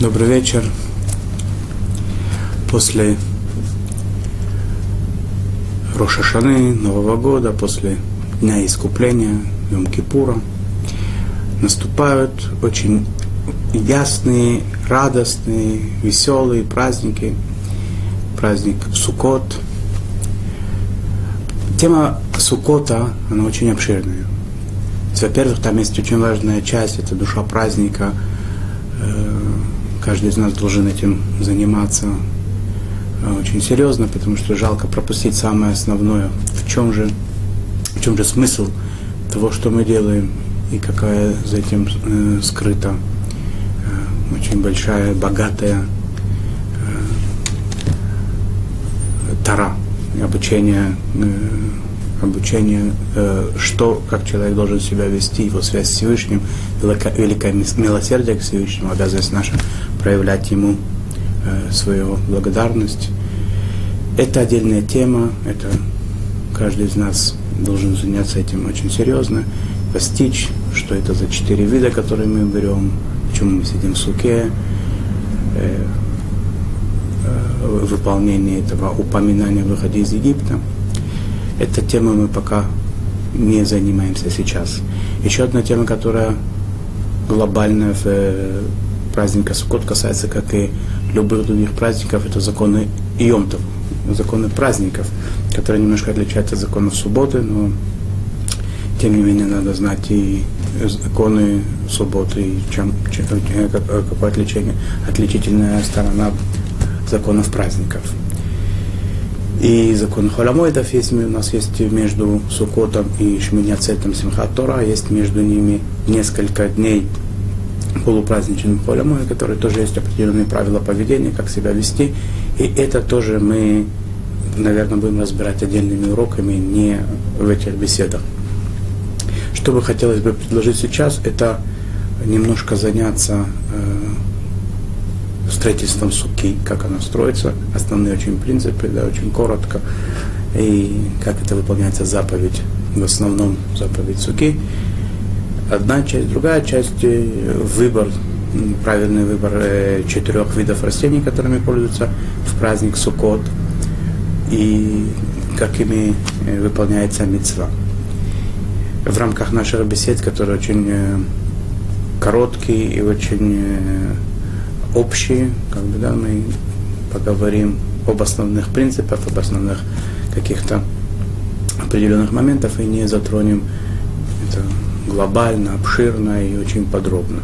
Добрый вечер. После Рошашаны, Нового года, после Дня Искупления, Йом-Кипура, наступают очень ясные, радостные, веселые праздники. Праздник Сукот. Тема Сукота, она очень обширная. Во-первых, там есть очень важная часть, это душа праздника. Каждый из нас должен этим заниматься э, очень серьезно, потому что жалко пропустить самое основное. В чем же, в чем же смысл того, что мы делаем, и какая за этим э, скрыта э, очень большая, богатая э, тара, обучение э, обучение, э, что, как человек должен себя вести, его связь с Всевышним, великое, великое милосердие к Всевышнему, обязанность наша проявлять ему э, свою благодарность. Это отдельная тема, это каждый из нас должен заняться этим очень серьезно, постичь, что это за четыре вида, которые мы берем, почему мы сидим в суке, э, э, выполнение этого упоминания выхода из Египта – эта тема мы пока не занимаемся сейчас. Еще одна тема, которая глобальная в праздника Суккот касается, как и любых других праздников, это законы Йомтов, законы праздников, которые немножко отличаются от законов субботы, но тем не менее надо знать и законы субботы, и чем, чем, э, какое отличие, отличительная сторона законов праздников. И закон Холомоидов есть, у нас есть между Сукотом и Шминяцетом Симхат Тора, есть между ними несколько дней полупраздничным Холомой, которые тоже есть определенные правила поведения, как себя вести. И это тоже мы, наверное, будем разбирать отдельными уроками, не в этих беседах. Что бы хотелось бы предложить сейчас, это немножко заняться э, строительством суки, как она строится, основные очень принципы, да, очень коротко, и как это выполняется заповедь, в основном заповедь суки. Одна часть, другая часть, э, выбор, правильный выбор э, четырех видов растений, которыми пользуются в праздник Суккот, и как ими э, выполняется мецва. В рамках наших бесед, которые очень короткие и очень общие, как бы, да, мы поговорим об основных принципах, об основных каких-то определенных моментах и не затронем это глобально, обширно и очень подробно.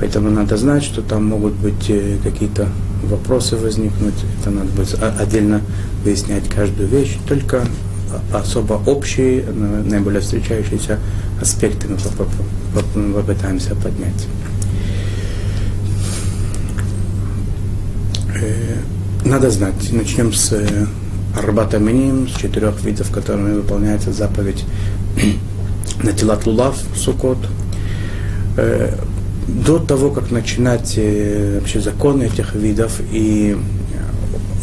Поэтому надо знать, что там могут быть э, какие-то вопросы возникнуть, это надо будет отдельно выяснять каждую вещь, только особо общие, наиболее встречающиеся аспекты мы попытаемся поднять. Э, надо знать. Начнем с э, Арбата Миним, с четырех видов, которыми выполняется заповедь на телат лулав, сукот. Э, до того, как начинать вообще законы этих видов и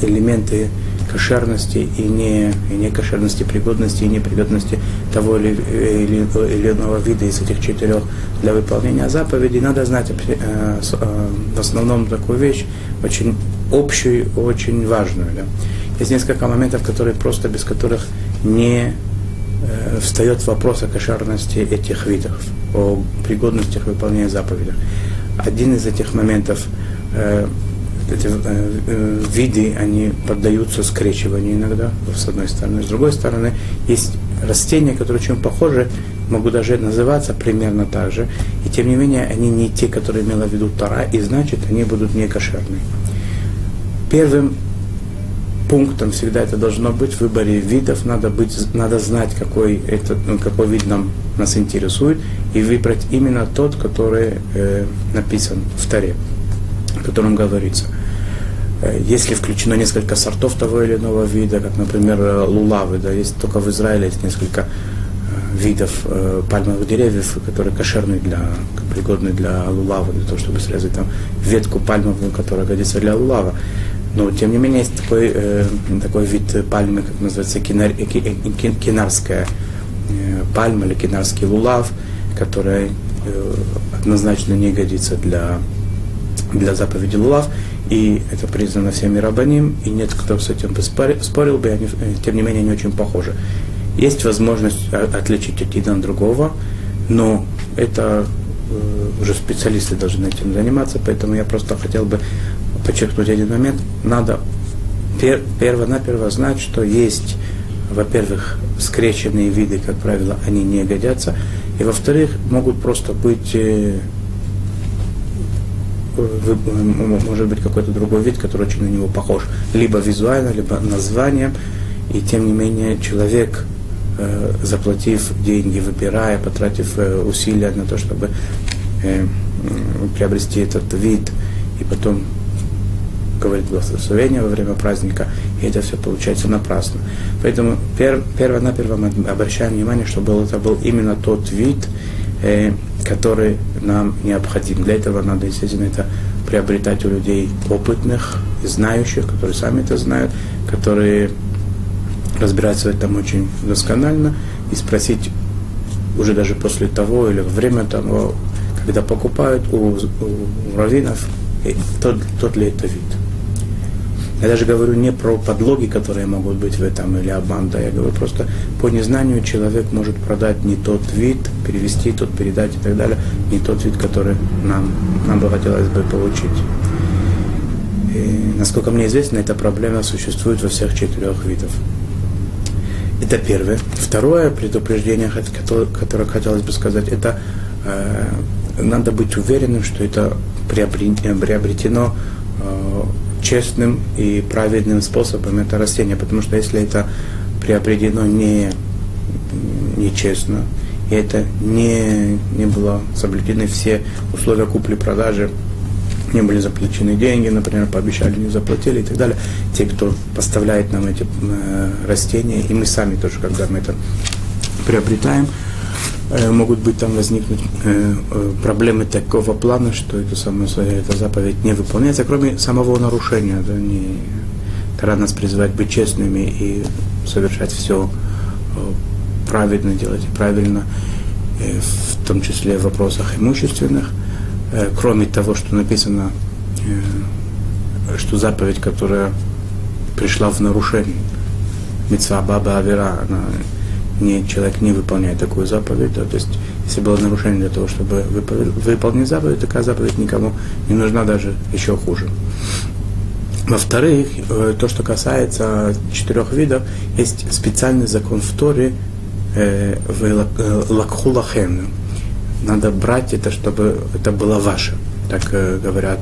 элементы кошерности и не, и не кошерности, пригодности и непригодности того или, или, или иного вида из этих четырех для выполнения заповедей, надо знать э, э, в основном такую вещь, очень общую, очень важную. Да. Есть несколько моментов, которые просто без которых не э, встает вопрос о кошерности этих видов, о пригодности выполнения заповедей. Один из этих моментов э, эти э, э, виды, они поддаются скрещиванию иногда, с одной стороны. С другой стороны, есть растения, которые очень похожи, могут даже называться примерно так же, и тем не менее они не те, которые имела в виду Тара, и значит они будут не кошерные. Первым пунктом всегда это должно быть в выборе видов, надо, быть, надо знать, какой, этот, ну, какой вид нам, нас интересует, и выбрать именно тот, который э, написан в Таре, о котором говорится. Э, если включено несколько сортов того или иного вида, как, например, э, лулавы, да, есть только в Израиле есть несколько э, видов э, пальмовых деревьев, которые кошерны для, пригодны для лулава, для того, чтобы срезать там ветку пальмовую, которая годится для лулава. Но, тем не менее, есть такой, э, такой вид пальмы, как называется, кинар, кинарская э, пальма или кинарский лулав, который э, однозначно не годится для для заповеди Лулав, и это признано всеми рабаним, и нет кто с этим бы спорил бы, они, тем не менее, они очень похожи. Есть возможность отличить один от другого, но это э, уже специалисты должны этим заниматься, поэтому я просто хотел бы подчеркнуть один момент. Надо пер, перво-наперво знать, что есть, во-первых, скрещенные виды, как правило, они не годятся, и во-вторых, могут просто быть э, может быть какой-то другой вид, который очень на него похож, либо визуально, либо названием, и тем не менее человек, э, заплатив деньги, выбирая, потратив э, усилия на то, чтобы э, приобрести этот вид, и потом говорит благословение во время праздника, и это все получается напрасно. Поэтому пер, перво-наперво мы обращаем внимание, чтобы это был именно тот вид, э, который нам необходим. Для этого надо, естественно, это приобретать у людей опытных, знающих, которые сами это знают, которые разбираются в этом очень досконально, и спросить уже даже после того или во время того, когда покупают у, у раввинов, э, тот, тот ли это вид. Я даже говорю не про подлоги, которые могут быть в этом, или обман, да, я говорю просто по незнанию человек может продать не тот вид, перевести тот, передать и так далее, не тот вид, который нам, нам бы хотелось бы получить. И, насколько мне известно, эта проблема существует во всех четырех видах. Это первое. Второе предупреждение, которое хотелось бы сказать, это э, надо быть уверенным, что это приобретено э, честным и праведным способом это растение, потому что если это приобретено не, нечестно, и это не, не было соблюдены все условия купли-продажи, не были заплачены деньги, например, пообещали, не заплатили и так далее. Те, кто поставляет нам эти э, растения, и мы сами тоже, когда мы это приобретаем, могут быть там возникнуть э, э, проблемы такого плана, что это самое, эта заповедь не выполняется, кроме самого нарушения. Да, не, Тара нас призывает быть честными и совершать все правильно, делать правильно, в том числе в вопросах имущественных. Кроме того, что написано, что заповедь, которая пришла в нарушение, Митцва Баба Авера, она не, человек не выполняет такую заповедь, да, то есть если было нарушение для того, чтобы выполнить заповедь, такая заповедь никому не нужна даже еще хуже. Во-вторых, э, то, что касается четырех видов, есть специальный закон в Торе э, в э, Лакхулахем. Надо брать это, чтобы это было ваше. Так говорят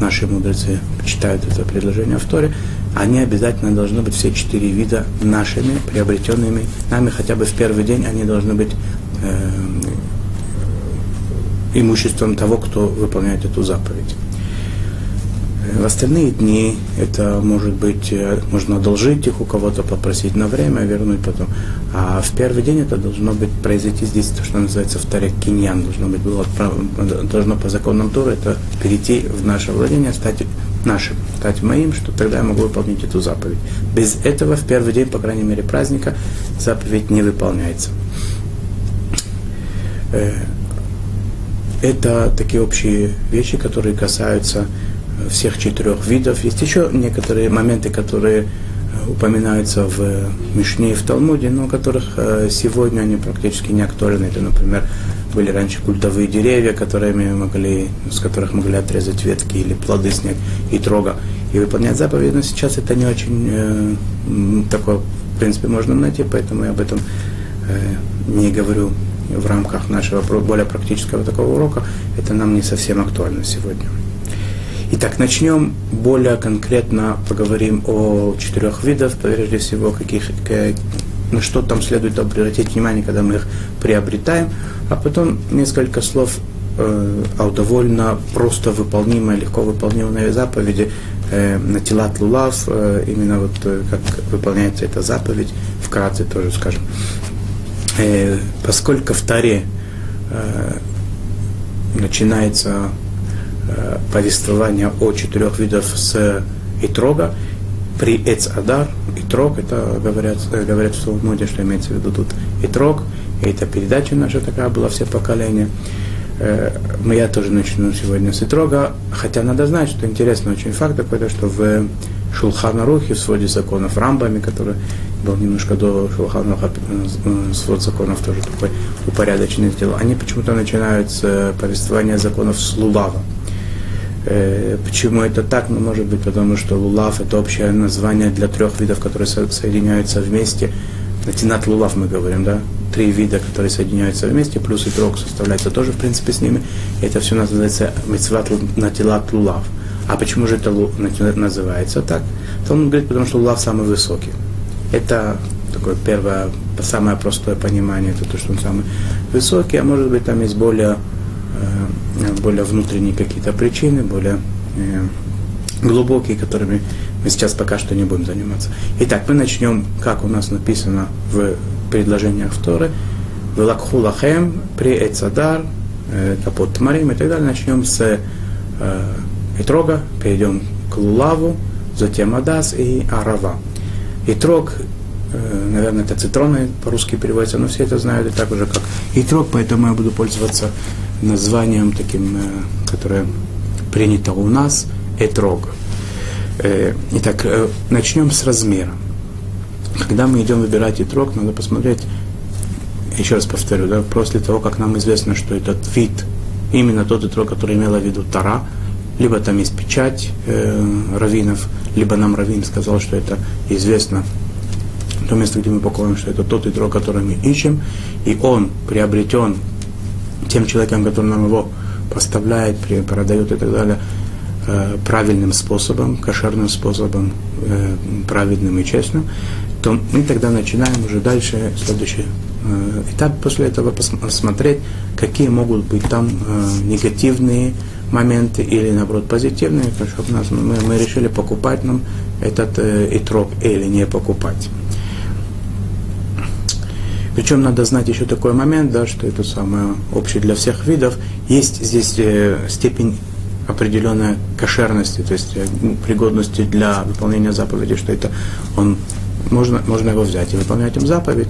наши мудрецы, читают это предложение в Торе они обязательно должны быть все четыре вида нашими, приобретенными нами, хотя бы в первый день они должны быть э, имуществом того, кто выполняет эту заповедь. В остальные дни это может быть, э, можно одолжить их у кого-то, попросить на время, вернуть потом. А в первый день это должно быть произойти здесь то, что называется вторик киньян. Должно быть было, должно по законам Торы это перейти в наше владение, стать нашим, стать моим, что тогда я могу выполнить эту заповедь. Без этого в первый день, по крайней мере, праздника заповедь не выполняется. Э, это такие общие вещи, которые касаются всех четырех видов. Есть еще некоторые моменты, которые э, упоминаются в Мишне и в Талмуде, но которых сегодня они практически не актуальны. Это, например, были раньше культовые деревья, которыми могли, с которых могли отрезать ветки или плоды снять и трога и выполнять заповеди, но сейчас это не очень э, такое, в принципе, можно найти, поэтому я об этом э, не говорю в рамках нашего более практического такого урока. Это нам не совсем актуально сегодня. Итак, начнем более конкретно, поговорим о четырех видах, прежде всего, каких, на что там следует обратить внимание, когда мы их приобретаем, а потом несколько слов э, о довольно просто выполнимой, легко выполнимой заповеди э, на Тилат Лулав, э, именно вот как выполняется эта заповедь, вкратце тоже скажем. Поскольку в Таре начинается повествование о четырех видах с Итрога, при Эц-Адар, Итрог, это говорят, э, говорят в моде, что имеется в виду тут Итрог, и эта передача наша такая была, все поколения. Э, я тоже начну сегодня с Итрога, хотя надо знать, что интересный очень факт такой, то, что в Шулхана Рухе, в своде законов Рамбами, который был немножко до Шулхана э, свод законов тоже такой упорядоченный сделал, они почему-то начинают с повествования законов с Лулава. Э, почему это так? Ну, может быть, потому что лулав это общее название для трех видов, которые соединяются вместе. Натинат лулав мы говорим, да? Три вида, которые соединяются вместе, плюс и трог составляется тоже, в принципе, с ними. Это все называется мецват натилат лулав. А почему же это называется так? То он говорит, потому что лулав самый высокий. Это такое первое, самое простое понимание, это то, что он самый высокий, а может быть там есть более Э, более внутренние какие-то причины, более э, глубокие, которыми мы сейчас пока что не будем заниматься. Итак, мы начнем, как у нас написано в предложениях Торы, Велакху лахем, при Эцадар, э, Капот Тмарим и так далее. Начнем с э, Итрога, перейдем к Лулаву, затем Адас и Арава. Итрог, наверное, это цитроны по-русски переводится, но все это знают и так уже как Итрог, поэтому я буду пользоваться названием таким, э, которое принято у нас, этрог. Э, итак, э, начнем с размера. Когда мы идем выбирать этрог, надо посмотреть, еще раз повторю, да, после того, как нам известно, что этот вид, именно тот этрог, который имела в виду Тара, либо там есть печать э, раввинов, либо нам раввин сказал, что это известно то место, где мы покоим, что это тот итрог, который мы ищем, и он приобретен тем человеком, который нам его поставляет, продает и так далее, э, правильным способом, кошерным способом, э, праведным и честным, то мы тогда начинаем уже дальше следующий э, этап после этого посмотреть, какие могут быть там негативные моменты или наоборот позитивные, чтобы нас, мы, мы решили покупать нам этот э, итрок или не покупать. Причем надо знать еще такой момент, да, что это самое общее для всех видов. Есть здесь э, степень определенной кошерности, то есть э, пригодности для выполнения заповеди, что это он можно, можно его взять и выполнять им заповедь,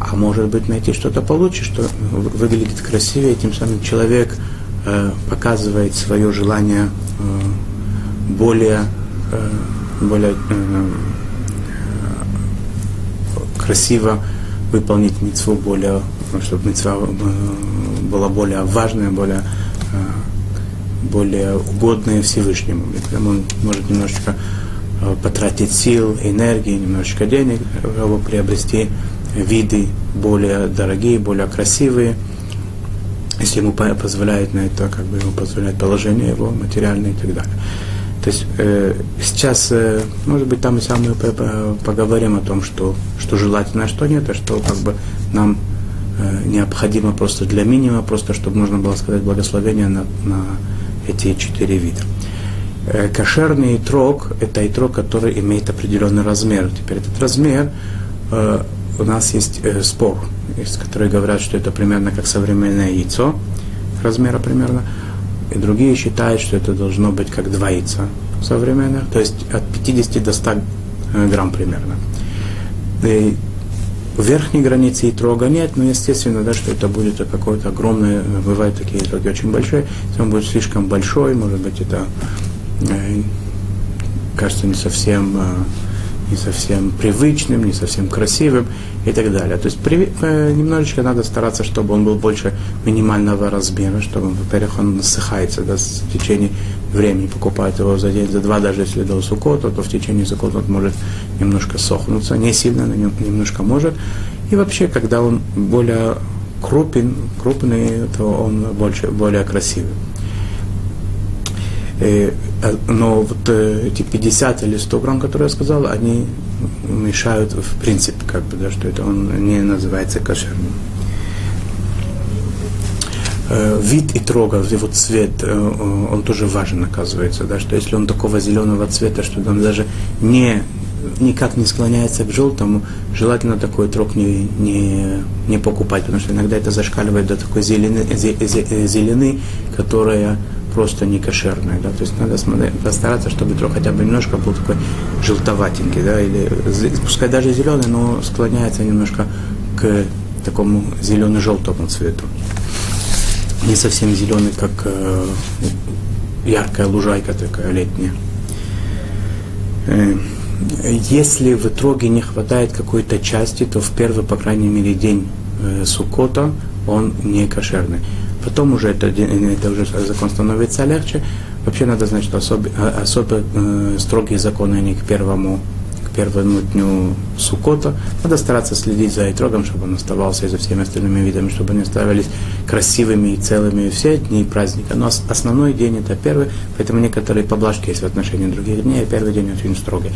а может быть найти что-то получше, что выглядит красивее, тем самым человек э, показывает свое желание э, более, э, более э, красиво выполнить митцву более, чтобы митцва э, была более важная, более, э, более угодная Всевышнему. И поэтому он может немножечко э, потратить сил, энергии, немножечко денег, чтобы приобрести виды более дорогие, более красивые, если ему позволяет на это, как бы ему позволяет положение его материальное и так далее. То есть э, сейчас, э, может быть, там и сам мы поговорим о том, что, что желательно, а что нет, а что как бы нам э, необходимо просто для минимума, просто чтобы можно было сказать благословение на, на эти четыре вида. Э, кошерный трог – это итрог, который имеет определенный размер. Теперь этот размер, э, у нас есть э, спор, есть, которые говорят, что это примерно как современное яйцо, размера примерно – и другие считают, что это должно быть как два яйца современных, то есть от 50 до 100 э, грамм примерно. И верхней границы и трога нет, но естественно, да, что это будет какое-то огромное, бывают такие троги очень большие, если он будет слишком большой, может быть, это э, кажется не совсем э, не совсем привычным, не совсем красивым и так далее. То есть при, э, немножечко надо стараться, чтобы он был больше минимального размера, чтобы, во-первых, он насыхается да, в течение времени, покупает его за день, за два, даже если до сукота, то в течение сукота он может немножко сохнуться, не сильно, но немножко может. И вообще, когда он более крупен, крупный, то он больше, более красивый. Э, э, но вот э, эти 50 или 100 грамм, которые я сказал, они мешают в принципе, как бы, да, что это он не называется кошерным. Вид и трога, его цвет, он тоже важен, оказывается, да, что если он такого зеленого цвета, что он даже не, никак не склоняется к желтому, желательно такой трог не, не, не покупать, потому что иногда это зашкаливает до такой зелены, зелены которая просто не кошерное, да, то есть надо смотреть, постараться, чтобы трог хотя бы немножко был такой желтоватенький, да, или пускай даже зеленый, но склоняется немножко к такому зелено-желтому цвету. не совсем зеленый, как э, яркая лужайка такая летняя. Э, если в итоге не хватает какой-то части, то в первый, по крайней мере, день э, Сукота он не кошерный. Потом уже это, это уже закон становится легче. Вообще надо знать, что особо, особо э, строгие законы они к первому первому дню Сукота. Надо стараться следить за итрогом, чтобы он оставался и за всеми остальными видами, чтобы они оставались красивыми и целыми все дни праздника. Но основной день это первый, поэтому некоторые поблажки есть в отношении других дней, а первый день очень строгий.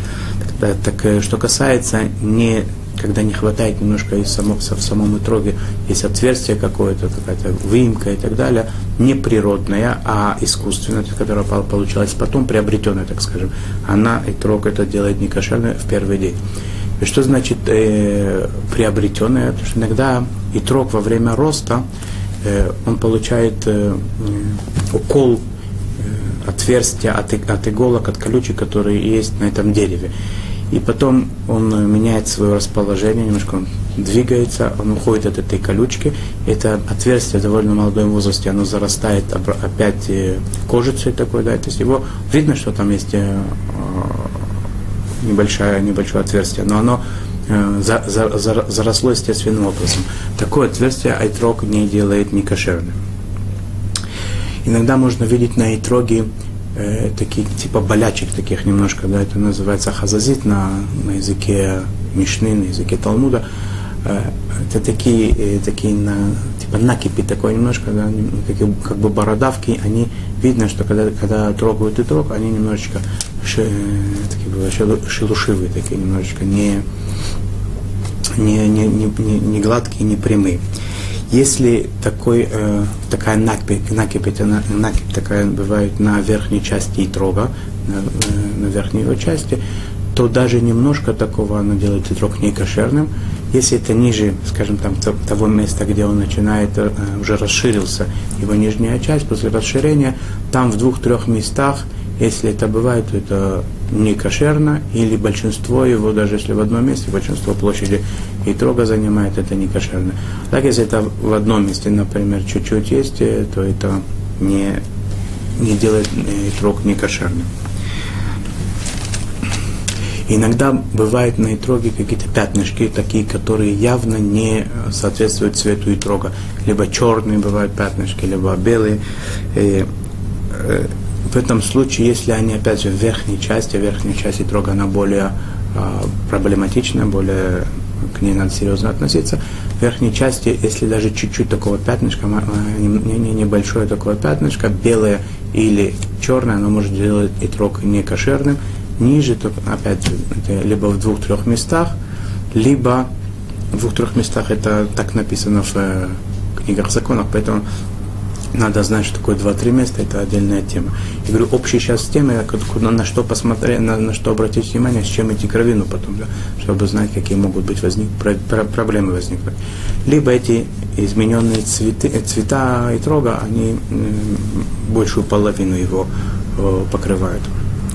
Так, так э, что касается не когда не хватает немножко и само, в самом итроге, есть отверстие какое-то, какая-то выемка и так далее, не природная, а искусственная, которая получалась потом, приобретенная, так скажем. Она, итрог, это делает не кошерно в первый день. И что значит э, приобретенная? Потому что иногда итрог во время роста, э, он получает э, укол э, отверстия от, от иголок, от колючек, которые есть на этом дереве и потом он меняет свое расположение, немножко он двигается, он уходит от этой колючки. Это отверстие в довольно молодом возрасте, оно зарастает опять э, кожицей такой, да, то есть его видно, что там есть э, небольшое, небольшое отверстие, но оно э, за, за, за, заросло естественным образом. Такое отверстие айтрог не делает некошерным. Иногда можно видеть на айтроге э, такие типа болячек таких немножко, да, это называется хазазит на, на языке Мишны, на языке Талмуда. Э, это такие, э, такие на, типа накипи такой немножко, да, как, как бы бородавки, они видно, что когда, когда трогают и трог, они немножечко ши, такие, шелушивые, такие немножечко не, не, не, не, не гладкие, не прямые. Если такой, э, такая накипь, накипь, это накипь такая бывает на верхней части итрога, на, э, на верхней его части, то даже немножко такого она делает итрог некошерным. Если это ниже, скажем, там, того места, где он начинает, э, уже расширился его нижняя часть, после расширения, там в двух-трех местах если это бывает, то это не кошерно, или большинство его, даже если в одном месте, большинство площади и трога занимает, это не кошерно. Так, если это в одном месте, например, чуть-чуть есть, э, то это не, не делает и трог не кошерным. Иногда бывают на итроге какие-то пятнышки, такие, которые явно не соответствуют цвету итрога. Либо черные бывают пятнышки, либо белые. В этом случае, если они, опять же, в верхней части, верхняя часть трога, она более э, проблематична, более к ней надо серьезно относиться. В верхней части, если даже чуть-чуть такого пятнышка, не, не, небольшое такое пятнышко, белое или черное, оно может делать и трог не кошерным. Ниже, то, опять же, либо в двух-трех местах, либо в двух-трех местах это так написано в э, книгах законов, поэтому надо знать, что такое два-три места, это отдельная тема. Я говорю, общая сейчас тема, куда, на что посмотреть, на, на что обратить внимание, с чем идти кровину потом, да, чтобы знать, какие могут быть возник, про, про, проблемы возникнуть. Либо эти измененные цветы, э, цвета и трога, они большую половину его э, покрывают.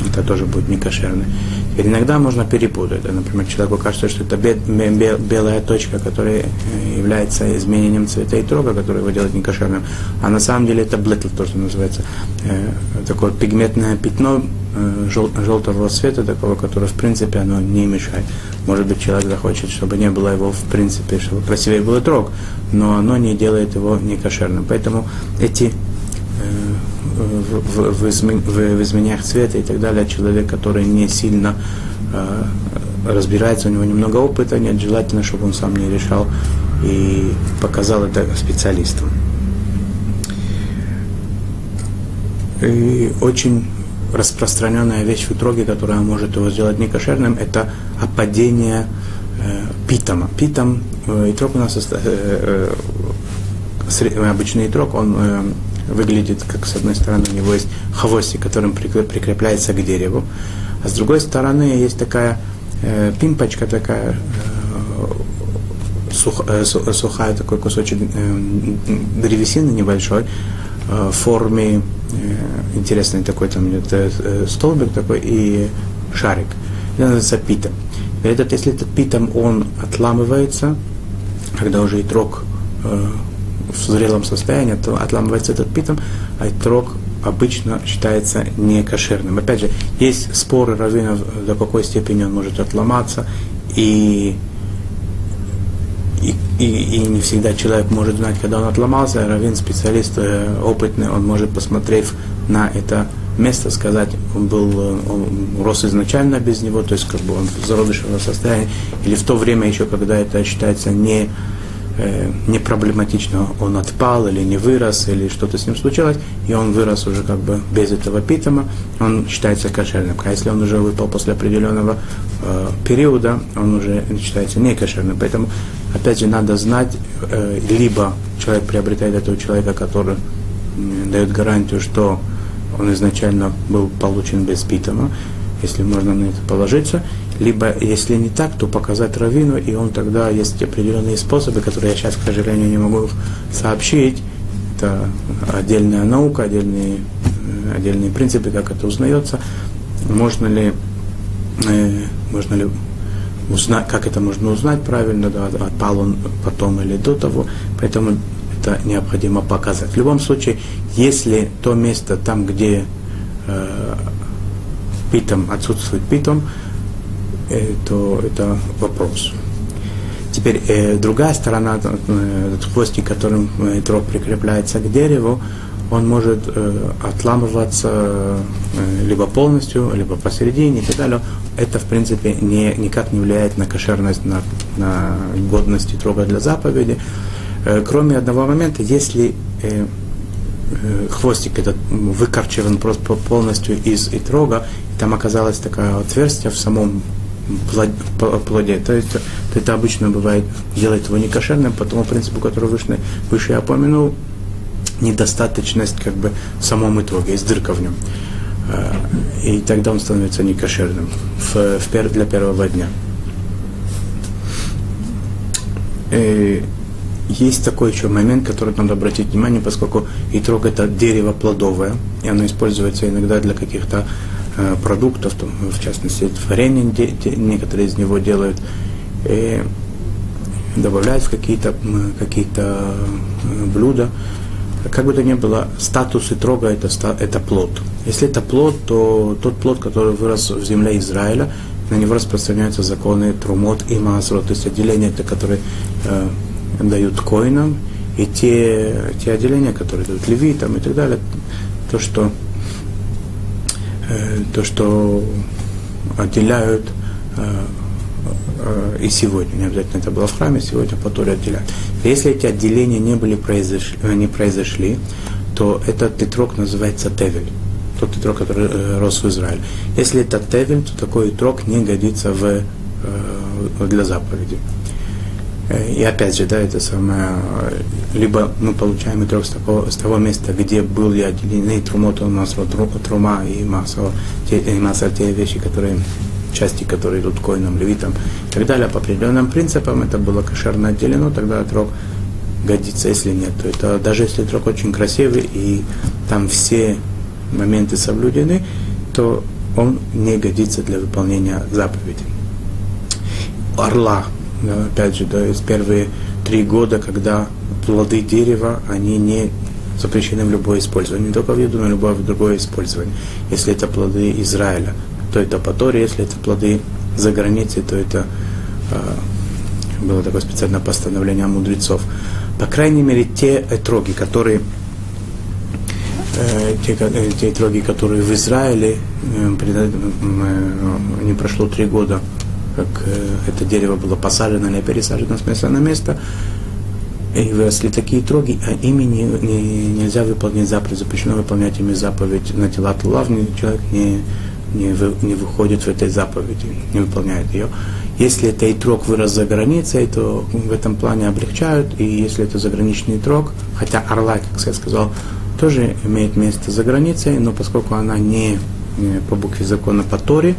Это тоже будет не кошерно. Теперь иногда можно перепутать. Например, человеку кажется, что это белая точка, которая э, является изменением цвета и трога, который его делает некошерным. А на самом деле это блетл, то, что называется. Э, такое пигментное пятно э, желтого цвета, такого, которое в принципе оно не мешает. Может быть, человек захочет, чтобы не было его в принципе, чтобы красивее был трог, но оно не делает его некошерным. Поэтому эти в, в, измен, в, в изменениях цвета и так далее, человек, который не сильно э, разбирается, у него немного опыта нет, желательно, чтобы он сам не решал и показал это специалистам. И очень распространенная вещь в итроге, которая может его сделать некошерным, это опадение э, питома. Питом, э, итрог у нас э, э, обычный итрог, он э, выглядит, как с одной стороны у него есть хвостик, которым прикрепляется к дереву, а с другой стороны есть такая э, пимпочка, такая э, сух, э, сухая, такой кусочек э, древесины небольшой, э, в форме, э, интересный такой там идет э, столбик такой и шарик. Это называется питом. Этот, если этот питом, он отламывается, когда уже и трог э, в зрелом состоянии, то отламывается этот питом, а трог обычно считается некошерным. Опять же, есть споры раввинов, до какой степени он может отломаться, и, и, и, и не всегда человек может знать, когда он отломался. Раввин, специалист э, опытный, он может, посмотрев на это место, сказать, он был, э, он рос изначально без него, то есть как бы он в зародышевом состоянии, или в то время еще, когда это считается не Э, не проблематично, он отпал или не вырос, или что-то с ним случилось, и он вырос уже как бы без этого питома, он считается кошерным. А если он уже выпал после определенного э, периода, он уже считается не кошерным. Поэтому, опять же, надо знать, э, либо человек приобретает этого человека, который э, дает гарантию, что он изначально был получен без питома, если можно на это положиться, либо, если не так, то показать раввину, и он тогда есть определенные способы, которые я сейчас, к сожалению, не могу сообщить. Это отдельная наука, отдельные, э, отдельные принципы, как это узнается. Можно ли, э, можно ли узнать, как это можно узнать правильно, да, отпал он потом или до того. Поэтому это необходимо показать. В любом случае, если то место там, где э, питом отсутствует питом, то это вопрос. Теперь э, другая сторона, э, хвостик, которым э, дрог прикрепляется к дереву, он может э, отламываться э, либо полностью, либо посередине и так далее. Это, в принципе, не, никак не влияет на кошерность, на, на годность трога для заповеди. Э, кроме одного момента, если э, э хвостик этот выкорчеван просто полностью из итрога, там оказалось такое отверстие в самом плоде. То есть это обычно бывает, делает его некошерным по тому принципу, который выше, выше я упомянул, недостаточность как бы в самом итоге, есть дырка в нем. Э, и тогда он становится некошерным в, в для первого дня. И есть такой еще момент, который надо обратить внимание, поскольку итрог это дерево плодовое, и оно используется иногда для каких-то Э, продуктов, там, в частности, варенье некоторые из него делают, и добавляют в какие-то какие э, блюда. Как бы то ни было, статус и трога это, это плод. Если это плод, то тот плод, который вырос в земле Израиля, на него распространяются законы Трумот и Масрот, то есть отделения, которые э, дают коинам, и те, те отделения, которые дают левитам и так далее, то, что Э, то, что отделяют э, э, и сегодня, не обязательно это было в храме, сегодня по Торе отделяют. Если эти отделения не, были произошли, не произошли, то этот тетрок называется тевель, тот тетрок, который рос в Израиле. Если это тевель, то такой тетрок не годится в, для заповеди. Э, и опять же, да, это самое, либо мы получаем итрог с, такого, с того места, где были отделены трумот, масло, трума и масло, те, и масло, те вещи, которые, части, которые идут коином, левитам и так далее, по определенным принципам это было кошерно отделено, тогда отрок годится, если нет, то это даже если отрок очень красивый и там все моменты соблюдены, то он не годится для выполнения заповедей. Орла да, опять же, да, есть первые три года, когда плоды дерева, они не запрещены в любое использование, не только в еду, но и любое другое использование. Если это плоды Израиля, то это по Торе, если это плоды за границей, то это э, было такое специальное постановление мудрецов. По крайней мере, те этроги, которые э, те, э, те этроги, которые в Израиле, э, э, не прошло три года как это дерево было посажено или пересажено с места на место, и выросли такие троги, а ими не, не, нельзя выполнять заповедь, запрещено выполнять ими заповедь на тела лав, человек не, не, вы, не выходит в этой заповеди, не выполняет ее. Если это и трог вырос за границей, то в этом плане облегчают, и если это заграничный трог, хотя орла, как я сказал, тоже имеет место за границей, но поскольку она не по букве закона по Торе,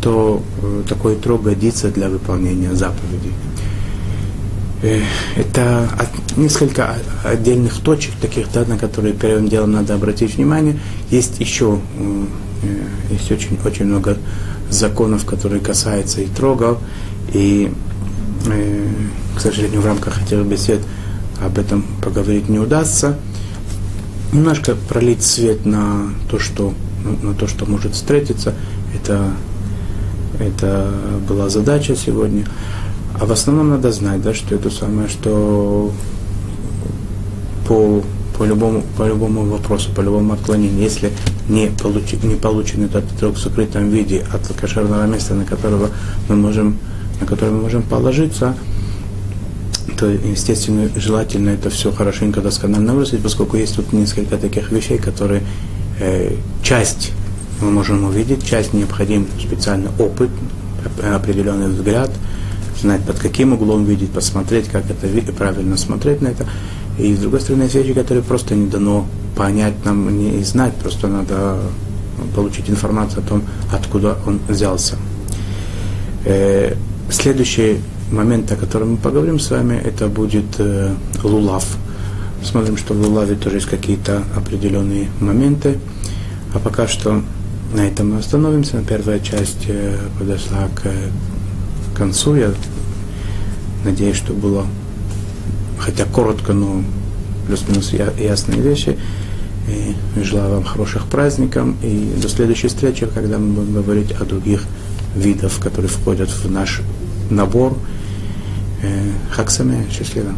то э, такой трог годится для выполнения заповедей. Э, это несколько отдельных точек, таких, да, на которые первым делом надо обратить внимание. Есть еще э, есть очень, очень много законов, которые касаются и трогов. И, к сожалению, в рамках этих бесед об этом поговорить не удастся. Немножко пролить свет на то, что, на то, что может встретиться, это, это была задача сегодня. А в основном надо знать, да, что это самое, что по, по, любому, по любому вопросу, по любому отклонению, если не, получи, не получен этот отрок в сокрытом виде от кошерного места, на которого мы можем, на которое мы можем положиться, то, естественно, желательно это все хорошенько, досконально выразить, поскольку есть тут несколько таких вещей, которые э, часть мы можем увидеть, часть необходим специальный опыт, определенный взгляд, знать под каким углом видеть, посмотреть, как это правильно смотреть на это. И с другой стороны, есть вещи, которые просто не дано понять нам не знать, просто надо получить информацию о том, откуда он взялся. Э, следующий момент, о котором мы поговорим с вами, это будет э, лулав. Смотрим, что в лулаве тоже есть какие-то определенные моменты. А пока что на этом мы остановимся. Первая часть э, подошла к концу. Я надеюсь, что было хотя коротко, но плюс-минус ясные вещи. И желаю вам хороших праздников. И до следующей встречи, когда мы будем говорить о других видах, которые входят в наш набор. Хаксаме, счастливо.